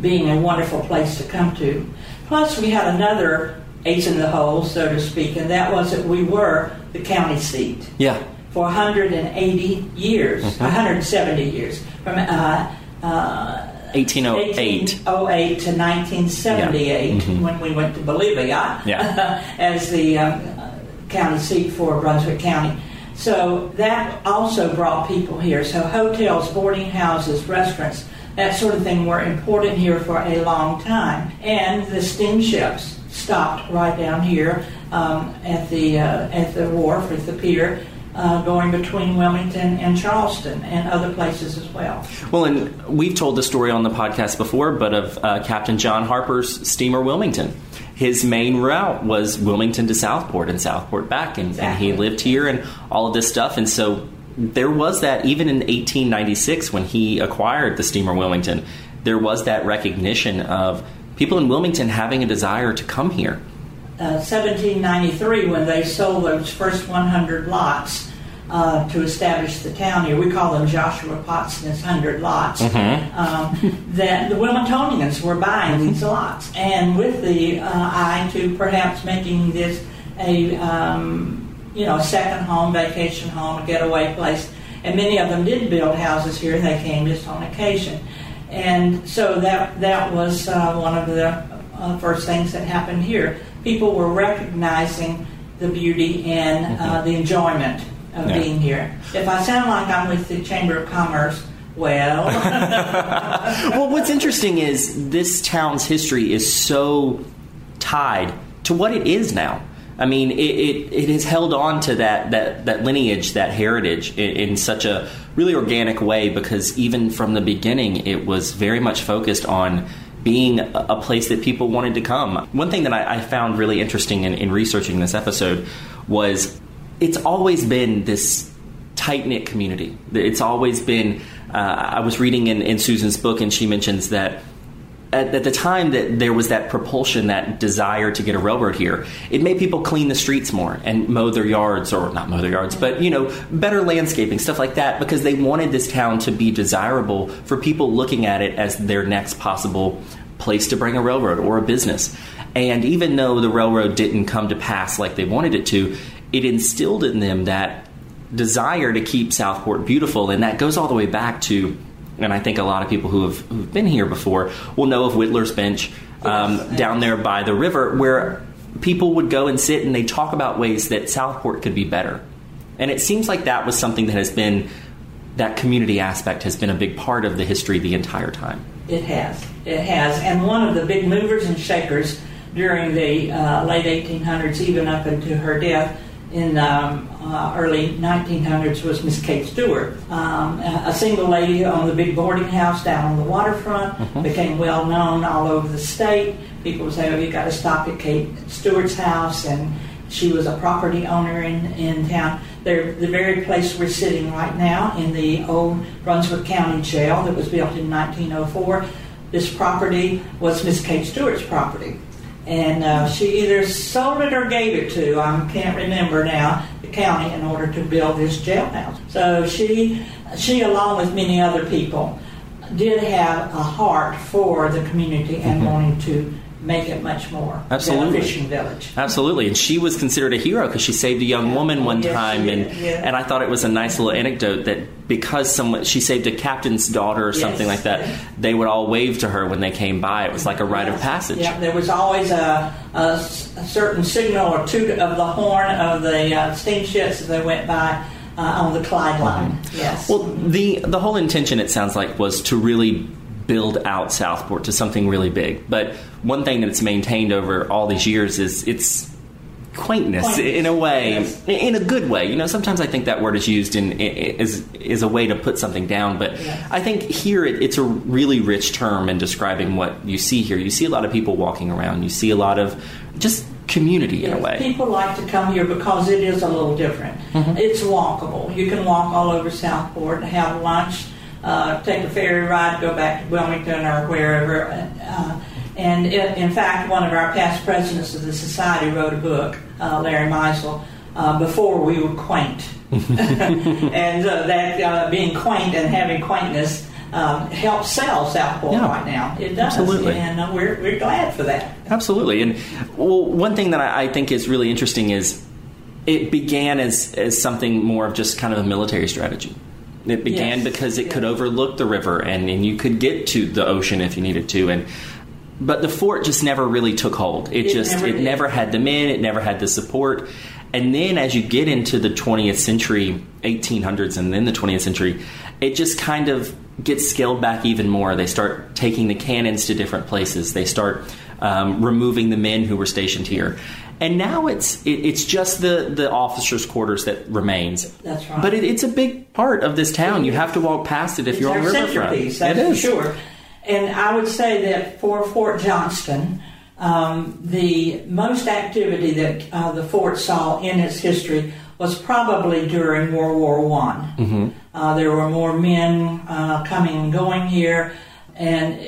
being a wonderful place to come to. Plus, we had another ace in the hole, so to speak, and that was that we were the county seat. Yeah. For 180 years, mm-hmm. 170 years, from uh, uh, 1808. 1808 to 1978 yeah. mm-hmm. when we went to Bolivia yeah. as the um, county seat for Brunswick County. So that also brought people here. So hotels, boarding houses, restaurants, that sort of thing were important here for a long time. And the steamships stopped right down here um, at the uh, at the wharf at the pier. Uh, going between Wilmington and Charleston and other places as well. Well, and we've told the story on the podcast before, but of uh, Captain John Harper's steamer Wilmington. His main route was Wilmington to Southport and Southport back, and, exactly. and he lived here and all of this stuff. And so there was that even in 1896 when he acquired the steamer Wilmington, there was that recognition of people in Wilmington having a desire to come here. Uh, 1793, when they sold those first 100 lots uh, to establish the town here, we call them Joshua Potts and his 100 lots, mm-hmm. um, that the Wilmingtonians were buying these lots. And with the uh, eye to perhaps making this a um, you know, second home, vacation home, a getaway place. And many of them did build houses here, and they came just on occasion. And so that that was uh, one of the uh, first things that happened here. People were recognizing the beauty and uh, mm-hmm. the enjoyment of yeah. being here. If I sound like I'm with the Chamber of Commerce, well. well, what's interesting is this town's history is so tied to what it is now. I mean, it, it, it, has held on to that, that, that lineage, that heritage in, in, such a really organic way because even from the beginning, it was very much focused on being a, place that people wanted to come. One thing that I, I found really interesting in, in researching this episode was it's always been this tight knit community. It's always been. Uh, I was reading in, in Susan's book, and she mentions that at, at, the time that there was that propulsion, that desire to get a railroad here, it made people clean the streets more and mow their yards, or not mow their yards, but you know, better landscaping, stuff like that, because they wanted this town to be desirable for people looking at it as their next possible place to bring a railroad or a business. And even though the railroad didn't come to pass like they wanted it to, it instilled in them that desire to keep Southport beautiful, and that goes all the way back to and I think a lot of people who have who've been here before will know of Whittler's Bench um, yes. down there by the river, where people would go and sit and they talk about ways that Southport could be better. And it seems like that was something that has been that community aspect has been a big part of the history the entire time. It has. It has. And one of the big movers and shakers during the uh, late 1800s, even up into her death, in um, uh, early 1900s was Miss Kate Stuart, um, a single lady on the big boarding house down on the waterfront, mm-hmm. became well known all over the state. People would say, "Oh, you got to stop at Kate Stuart's house," and she was a property owner in, in town. They're the very place we're sitting right now in the old Brunswick County Jail that was built in 1904. This property was Miss Kate Stuart's property and uh, she either sold it or gave it to I can't remember now the county in order to build this jailhouse. So she she along with many other people did have a heart for the community and mm-hmm. wanting to make it much more absolutely fishing village. Absolutely, and she was considered a hero because she saved a young woman one yes, time, and and I thought it was a nice little anecdote that because someone she saved a captain's daughter or yes, something like that, they would all wave to her when they came by. It was like a rite of passage. Yeah, there was always a, a, a, certain signal or toot of the horn of the uh, steamships as they went by. Uh, on the Clyde line, mm-hmm. yes. Well, the the whole intention, it sounds like, was to really build out Southport to something really big. But one thing that it's maintained over all these years is its quaintness in a way, yes. in a good way. You know, sometimes I think that word is used in is is a way to put something down, but yes. I think here it, it's a really rich term in describing what you see here. You see a lot of people walking around. You see a lot of just community in yes. a way. People like to come here because it is a little different. Mm-hmm. It's walkable. You can walk all over Southport, and have lunch uh, take a ferry ride, go back to Wilmington or wherever. Uh, and it, in fact, one of our past presidents of the society wrote a book, uh, Larry Meisel, uh, before we were quaint. and uh, that uh, being quaint and having quaintness um, helps sell Southport yeah, right now. It does, absolutely. and uh, we're, we're glad for that. Absolutely. And well, one thing that I, I think is really interesting is it began as, as something more of just kind of a military strategy. It began yes. because it could overlook the river and, and you could get to the ocean if you needed to. And but the fort just never really took hold. It, it just never it did. never had the men. It never had the support. And then as you get into the 20th century, 1800s, and then the 20th century, it just kind of gets scaled back even more. They start taking the cannons to different places. They start um, removing the men who were stationed here. And now it's it, it's just the, the officers' quarters that remains. That's right. But it, it's a big part of this town. You have to walk past it if It's you're on our Riverfront. that's it for sure. And I would say that for Fort Johnston, um, the most activity that uh, the fort saw in its history was probably during World War One. Mm-hmm. Uh, there were more men uh, coming and going here, and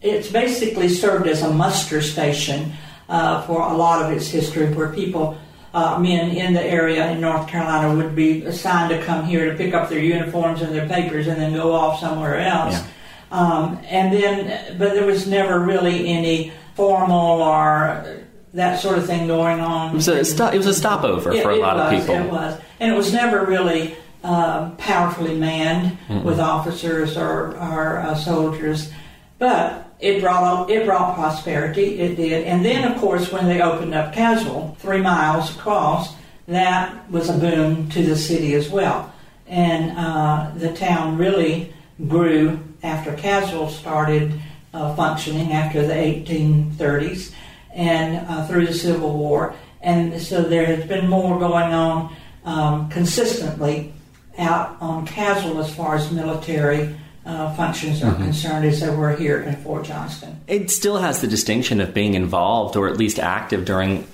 it's basically served as a muster station uh, for a lot of its history, where people. Uh, men in the area in North Carolina would be assigned to come here to pick up their uniforms and their papers and then go off somewhere else. Yeah. Um, and then, but there was never really any formal or that sort of thing going on. It was a sto- it was a stopover It- for a lot of was, people. It was, and it was never really um, powerfully manned with officers or, or uh, soldiers, but it brought it brought prosperity. It did, and then of course when they opened up Caswell, three miles across, that was a boom to the city as well, and uh, the town really grew after Caswell started uh, functioning after the 1830s and uh, through the Civil War. And so there has been more going on um, consistently out on Caswell as far as military uh, functions are concerned as there were here in Fort Johnston. It still has the distinction of being involved or at least active during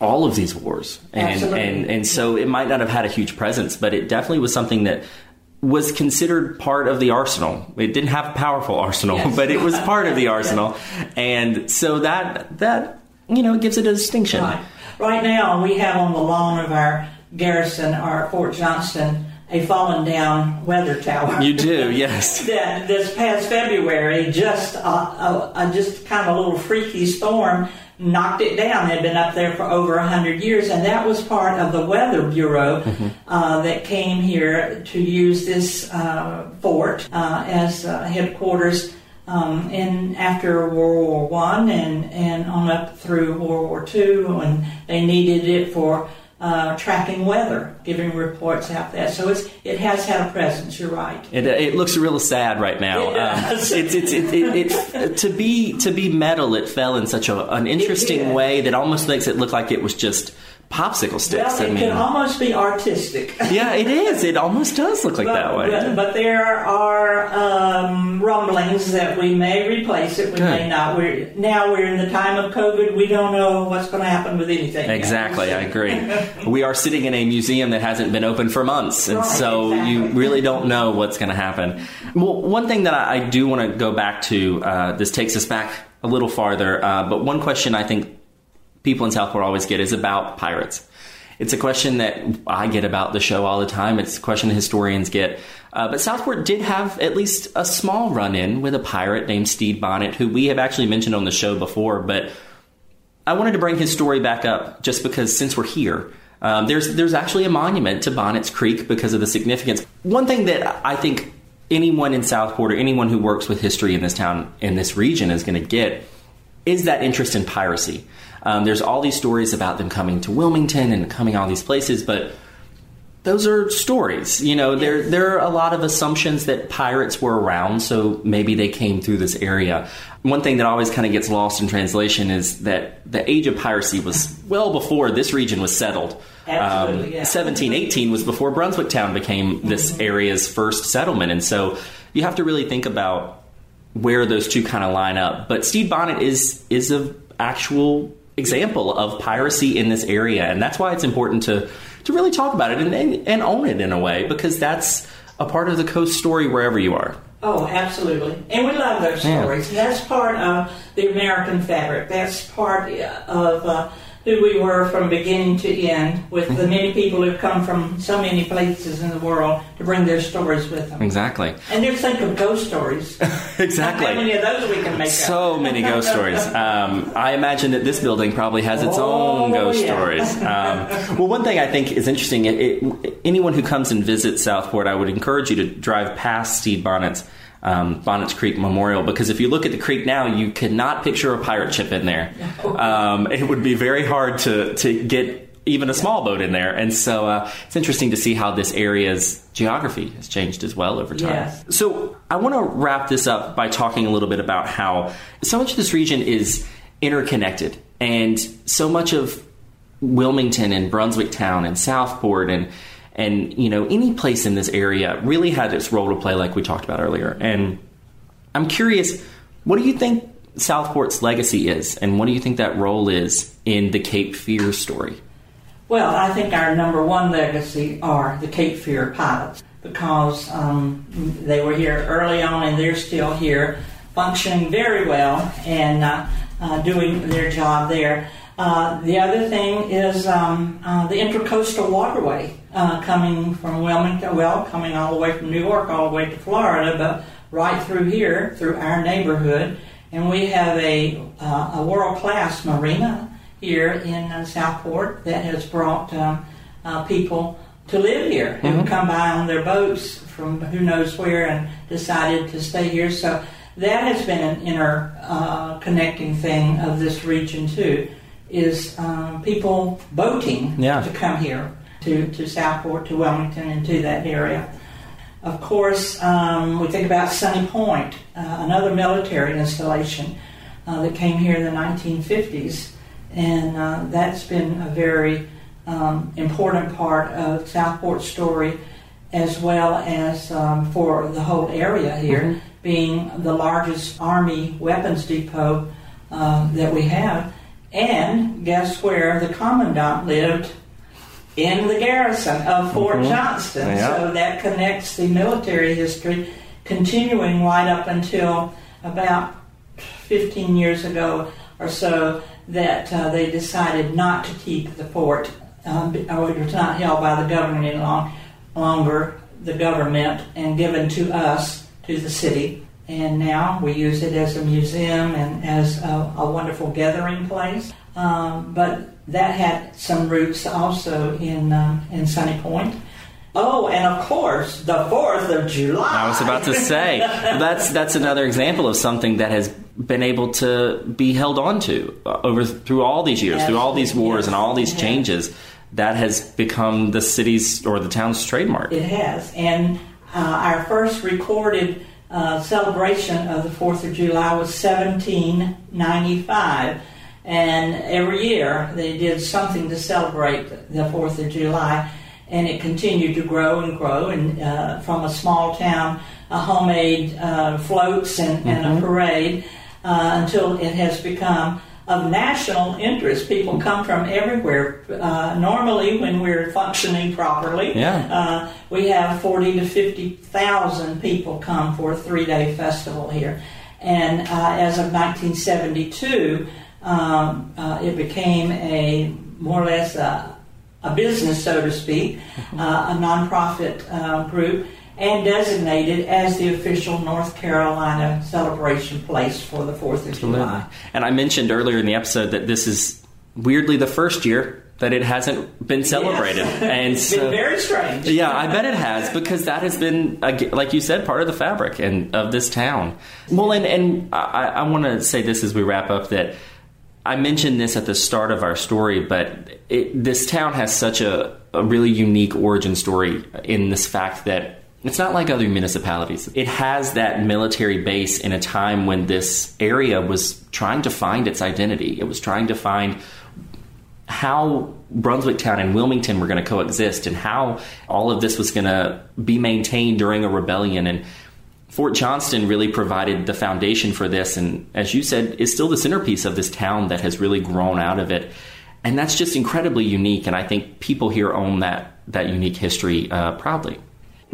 all of these wars. And Absolutely. and and so it might not have had a huge presence, but it definitely was something that was considered part of the arsenal. It didn't have a powerful arsenal, Yes. but it was part of the arsenal. And so that that you know gives it a distinction. Right. Right now, we have on the lawn of our garrison, our Fort Johnston, a fallen down weather tower. You do, yes. that this past February, just a, a, a just kind of a little freaky storm knocked it down. It had been up there for over a hundred years, and that was part of the Weather Bureau uh, that came here to use this uh, fort uh, as uh, headquarters. Um, in after World War One and and on up through World War Two, and they needed it for uh, tracking weather, giving reports out there. So it's it has had a presence. You're right. It, it looks real sad right now. It does. Um, it's, it's, it, it, it, to be to be metal, it fell in such a, an interesting way that almost makes it look like it was just popsicle sticks. Well, I it mean, can almost be artistic. yeah, it is. It almost does look like But, that way. but, but there are um, rumblings that we may replace it, we Good. may not. We're now we're in the time of COVID. We don't know what's going to happen with anything. Exactly, I agree. we are sitting in a museum that hasn't been open for months, and Right, so you really don't know what's going to happen. Well, one thing that I, I do want to go back to, uh, this takes us back a little farther, uh, but one question I think people in Southport always get is about pirates. It's a question that I get about the show all the time. It's a question historians get. Uh, but Southport did have at least a small run in with a pirate named Stede Bonnet, who we have actually mentioned on the show before, but I wanted to bring his story back up just because since we're here, um, there's there's actually a monument to Bonnet's Creek because of the significance. One thing that I think anyone in Southport or anyone who works with history in this town in this region is going to get is that interest in piracy. Um, there's all these stories about them coming to Wilmington and coming all these places, but those are stories. You know, there there are a lot of assumptions that pirates were around, so maybe they came through this area. One thing that always kind of gets lost in translation is that the age of piracy was well before this region was settled. Absolutely, yeah. 1718 was before Brunswick Town became this area's first settlement, and so you have to really think about where those two kind of line up. But Stede Bonnet is is a actual example of piracy in this area, and that's why it's important to to really talk about it and, and, and own it in a way because that's a part of the coast story wherever you are. Oh, absolutely. And we love those Yeah. stories. That's part of the American fabric. That's part of uh, who we were from beginning to end, with Mm-hmm. the many people who've come from so many places in the world to bring their stories with them. Exactly. And just think of ghost stories. Exactly. How many of those we can make up? So many ghost stories. Um, I imagine that this building probably has its Oh, own ghost yeah. stories. Um, well, one thing I think is interesting it, it, anyone who comes and visits Southport, I would encourage you to drive past Stede Bonnet's. Um, Bonnet's Creek Memorial, because if you look at the creek now, you cannot picture a pirate ship in there. Um, it would be very hard to, to get even a small boat in there. And so uh, it's interesting to see how this area's geography has changed as well over time. Yes. So I want to wrap this up by talking a little bit about how so much of this region is interconnected, and so much of Wilmington and Brunswick Town and Southport and and you know any place in this area really had its role to play, like we talked about earlier. And I'm curious, what do you think Southport's legacy is, and what do you think that role is in the Cape Fear story? Well, I think our number one legacy are the Cape Fear pilots because um, they were here early on and they're still here, functioning very well and uh, uh, doing their job there. Uh, the other thing is um, uh, the intercoastal waterway uh, coming from Wilmington, well, coming all the way from New York all the way to Florida, but right through here, through our neighborhood. And we have a, uh, a world class marina here in uh, Southport that has brought um, uh, people to live here who Mhm. come by on their boats from who knows where and decided to stay here. So that has been an inner uh, connecting thing of this region too, is um, people boating Yeah. to come here to, to Southport, to Wilmington, and to that area. Of course, um, we think about Sunny Point, uh, another military installation uh, that came here in the 1950s, and uh, that's been a very um, important part of Southport's story, as well as um, for the whole area here, being the largest Army weapons depot um, that we have. And guess where the commandant lived? In the garrison of Fort Mhm. Johnston. Yeah. So that connects the military history continuing right up until about 15 years ago or so that uh, they decided not to keep the fort, um, or it was not held by the government any long, longer, the government, and given to us, to the city. And now we use it as a museum and as a, a wonderful gathering place. Um, but that had some roots also in um, in Sunny Point. Oh, and of course, the Fourth of July. I was about to say that's that's another example of something that has been able to be held on to uh, over through all these years, through all these wars Yes. and all these changes. That has become the city's or the town's trademark. It has. And uh, our first recorded uh, celebration of the 4th of July was 1795. And every year they did something to celebrate the 4th of July. And it continued to grow and grow. And uh, from a small town, a homemade uh, floats and, and a parade uh, until it has become of national interest. People come from everywhere. Uh, normally, when we're functioning properly, Yeah. uh, we have 40 to 50,000 people come for a three day festival here. And uh, as of 1972, um, uh, it became a more or less a, a business, so to speak, uh, a nonprofit uh, group, and designated as the official North Carolina celebration place for the 4th of July. And I mentioned earlier in the episode that this is weirdly the first year that it hasn't been celebrated, Yes. and it's so been very strange. Yeah, I bet it has because that has been, like you said, part of the fabric and of this town. Well, and and I, I want to say this as we wrap up that I mentioned this at the start of our story, but it, this town has such a, a really unique origin story in this fact that it's not like other municipalities. It has that military base in a time when this area was trying to find its identity. It was trying to find how Brunswick Town and Wilmington were going to coexist and how all of this was going to be maintained during a rebellion. And Fort Johnston really provided the foundation for this, and as you said, is still the centerpiece of this town that has really grown out of it. And that's just incredibly unique, and I think people here own that that unique history uh, proudly.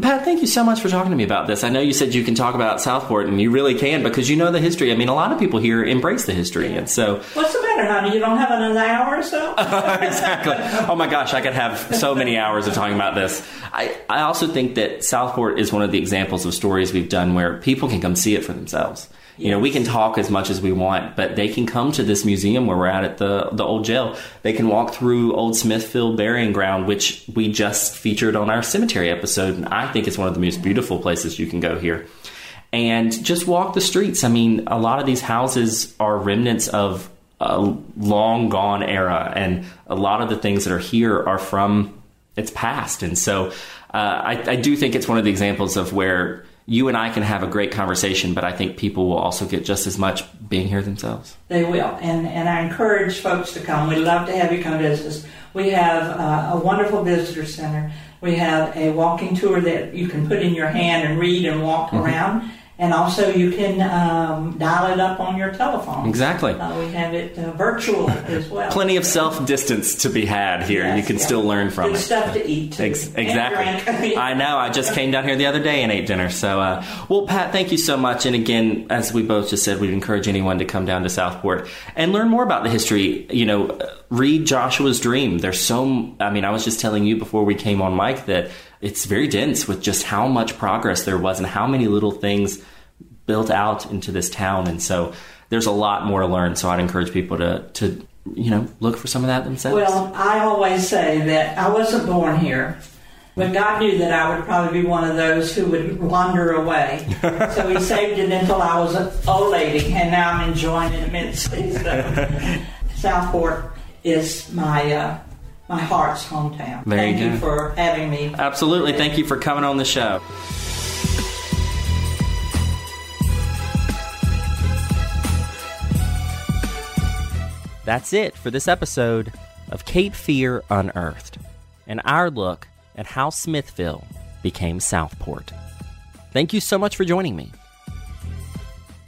Pat, thank you so much for talking to me about this. I know you said you can talk about Southport, and you really can because you know the history. I mean, a lot of people here embrace the history, and so What's the matter, honey? You don't have another hour or so? exactly. Oh my gosh, I could have so many hours of talking about this. I, I also think that Southport is one of the examples of stories we've done where people can come see it for themselves. You know, we can talk as much as we want, but they can come to this museum where we're at at the the old jail. They can walk through Old Smithville Burying Ground, which we just featured on our cemetery episode, and I think it's one of the most beautiful places you can go here. And just walk the streets. I mean, a lot of these houses are remnants of a long gone era, and a lot of the things that are here are from its past. And so, uh, I, I do think it's one of the examples of where you and I can have a great conversation, but I think people will also get just as much being here themselves. They will, and and I encourage folks to come. We'd love to have you come visit us. We have uh, a wonderful visitor center. We have a walking tour that you can put in your hand and read and walk mm-hmm. around and also you can um, dial it up on your telephone. Exactly. Uh, we have it uh, virtual as well. Plenty of self distance to be had here. Yes, you can yeah. still learn from Good it. Stuff to eat. Ex- exactly. I know. I just came down here the other day and ate dinner. So, uh, well, Pat, thank you so much. And again, as we both just said, we'd encourage anyone to come down to Southport and learn more about the history. You know, read Joshua's Dream. There's so. I mean, I was just telling you before we came on mic that it's very dense with just how much progress there was and how many little things built out into this town. And so there's a lot more to learn. So I'd encourage people to, to you know, look for some of that themselves. Well, I always say that I wasn't born here. But God knew that I would probably be one of those who would wander away. so He saved it until I was an old lady, and now I'm enjoying it immensely. So, Southport is my uh, my heart's hometown. There Thank you, you for having me. Absolutely. Thank you for coming on the show. That's it for this episode of Cape Fear Unearthed and our look at how Smithville became Southport. Thank you so much for joining me.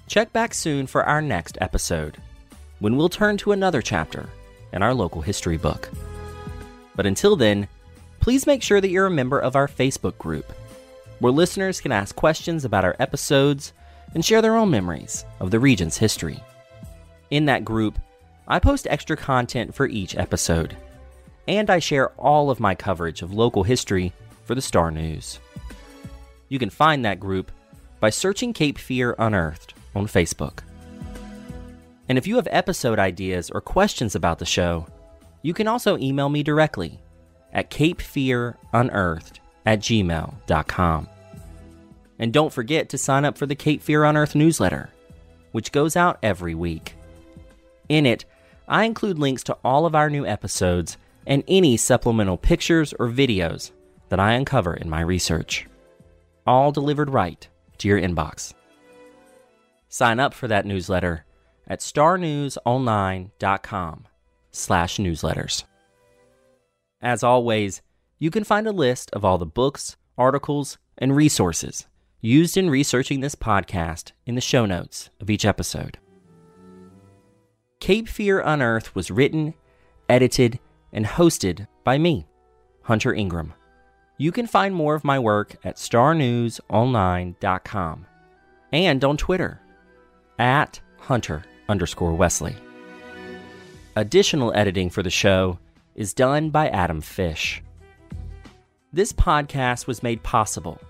Check back soon for our next episode when we'll turn to another chapter in our local history book. But until then, please make sure that you're a member of our Facebook group, where listeners can ask questions about our episodes and share their own memories of the region's history. In that group, I post extra content for each episode, and I share all of my coverage of local history for the Star News. You can find that group by searching Cape Fear Unearthed on Facebook. And if you have episode ideas or questions about the show, you can also email me directly at capefearunearthed at gmail.com. And don't forget to sign up for the Cape Fear Unearthed newsletter, which goes out every week. In it, I include links to all of our new episodes and any supplemental pictures or videos that I uncover in my research. All delivered right to your inbox. Sign up for that newsletter at starnewsonline.com slash newsletters. As always, you can find a list of all the books, articles, and resources used in researching this podcast in the show notes of each episode. Cape Fear Unearthed was written, edited, and hosted by me, Hunter Ingram. You can find more of my work at starnewsonline.com and on Twitter at Hunter underscore Wesley. Additional editing for the show is done by Adam Fish. This podcast was made possible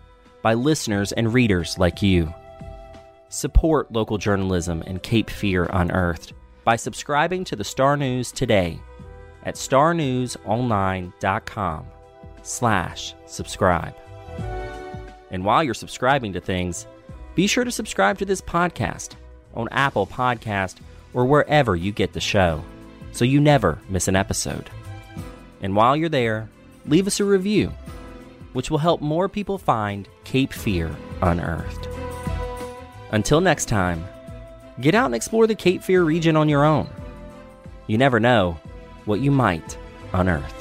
by listeners and readers like you. Support local journalism and Cape Fear Unearthed by subscribing to the Star News today at starnewsonline.com slash subscribe. And while you're subscribing to things, be sure to subscribe to this podcast on Apple Podcast or wherever you get the show so you never miss an episode. And while you're there, leave us a review, which will help more people find Cape Fear unearthed. Until next time, Get out and explore the Cape Fear region on your own. You never know what you might unearth.